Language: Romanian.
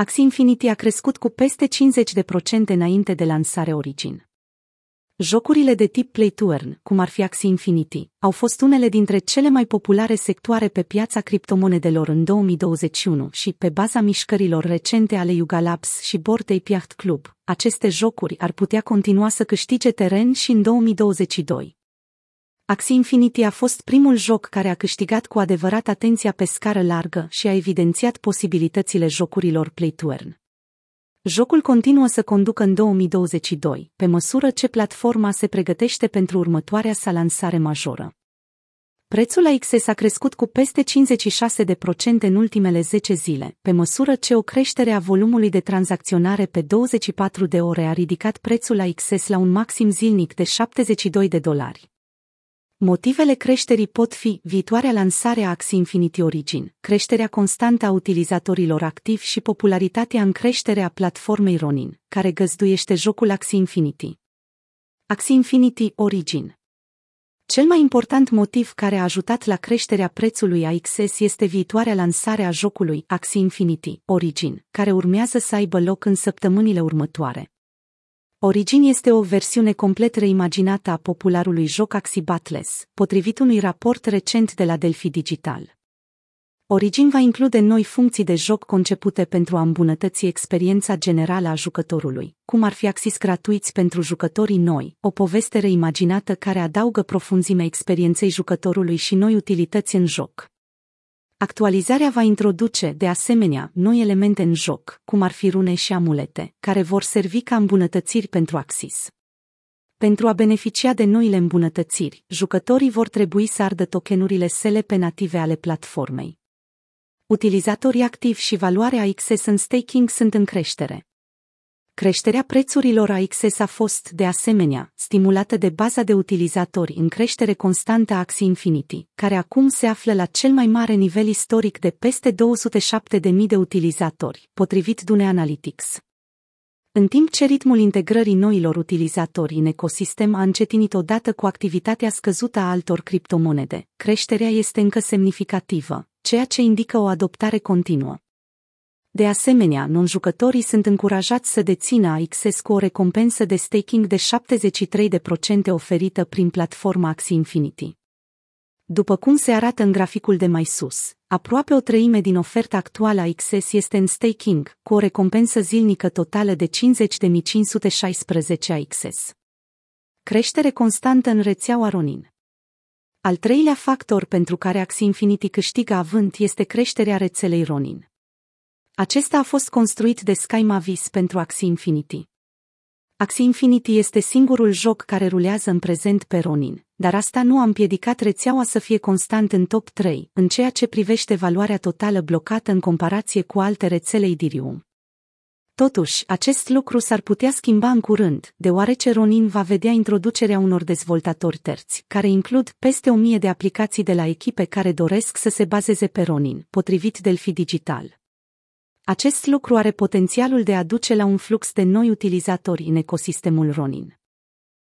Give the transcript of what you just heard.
Axie Infinity a crescut cu peste 50% înainte de lansare Origin. Jocurile de tip play to earn, cum ar fi Axie Infinity, au fost unele dintre cele mai populare sectoare pe piața criptomonedelor în 2021 și, pe baza mișcărilor recente ale Yuga Labs și Bored Ape Yacht Club, aceste jocuri ar putea continua să câștige teren și în 2022. Axie Infinity a fost primul joc care a câștigat cu adevărat atenția pe scară largă și a evidențiat posibilitățile jocurilor play to earn. Jocul continuă să conducă în 2022, pe măsură ce platforma se pregătește pentru următoarea sa lansare majoră. Prețul la XS a crescut cu peste 56% în ultimele 10 zile, pe măsură ce o creștere a volumului de tranzacționare pe 24 de ore a ridicat prețul la XS la un maxim zilnic de 72 de dolari. Motivele creșterii pot fi viitoarea lansare a Axie Infinity Origin, creșterea constantă a utilizatorilor activi și popularitatea în creștere a platformei Ronin, care găzduiește jocul Axie Infinity. Axie Infinity Origin cel mai important motiv care a ajutat la creșterea prețului AXS este viitoarea lansare a jocului Axie Infinity Origin, care urmează să aibă loc în săptămânile următoare. Origin este o versiune complet reimaginată a popularului joc Axie Battles, potrivit unui raport recent de la Delphi Digital. Origin va include noi funcții de joc concepute pentru a îmbunătăți experiența generală a jucătorului, cum ar fi axis gratuiți pentru jucătorii noi, o poveste reimaginată care adaugă profunzimea experienței jucătorului și noi utilități în joc. Actualizarea va introduce, de asemenea, noi elemente în joc, cum ar fi rune și amulete, care vor servi ca îmbunătățiri pentru Axis. Pentru a beneficia de noile îmbunătățiri, jucătorii vor trebui să ardă tokenurile SLP native ale platformei. Utilizatorii activi și valoarea Access în staking sunt în creștere. Creșterea prețurilor AXS a fost, de asemenea, stimulată de baza de utilizatori în creștere constantă a Axie Infinity, care acum se află la cel mai mare nivel istoric de peste 207.000 de utilizatori, potrivit Dune Analytics. În timp ce ritmul integrării noilor utilizatori în ecosistem a încetinit odată cu activitatea scăzută a altor criptomonede, creșterea este încă semnificativă, ceea ce indică o adoptare continuă. De asemenea, non-jucătorii sunt încurajați să dețină Access cu o recompensă de staking de 73% oferită prin platforma Axie Infinity. După cum se arată în graficul de mai sus, aproape o treime din oferta actuală a Access este în staking, cu o recompensă zilnică totală de 50.516 Access. Creștere constantă în rețeaua Ronin. Al treilea factor pentru care Axie Infinity câștigă avânt este creșterea rețelei Ronin. Acesta a fost construit de Sky Mavis pentru Axie Infinity. Axie Infinity este singurul joc care rulează în prezent pe Ronin, dar asta nu a împiedicat rețeaua să fie constant în top 3, în ceea ce privește valoarea totală blocată în comparație cu alte rețele Idirium. Totuși, acest lucru s-ar putea schimba în curând, deoarece Ronin va vedea introducerea unor dezvoltatori terți, care includ peste o mie de aplicații de la echipe care doresc să se bazeze pe Ronin, potrivit Delphi Digital. Acest lucru are potențialul de a duce la un flux de noi utilizatori în ecosistemul Ronin.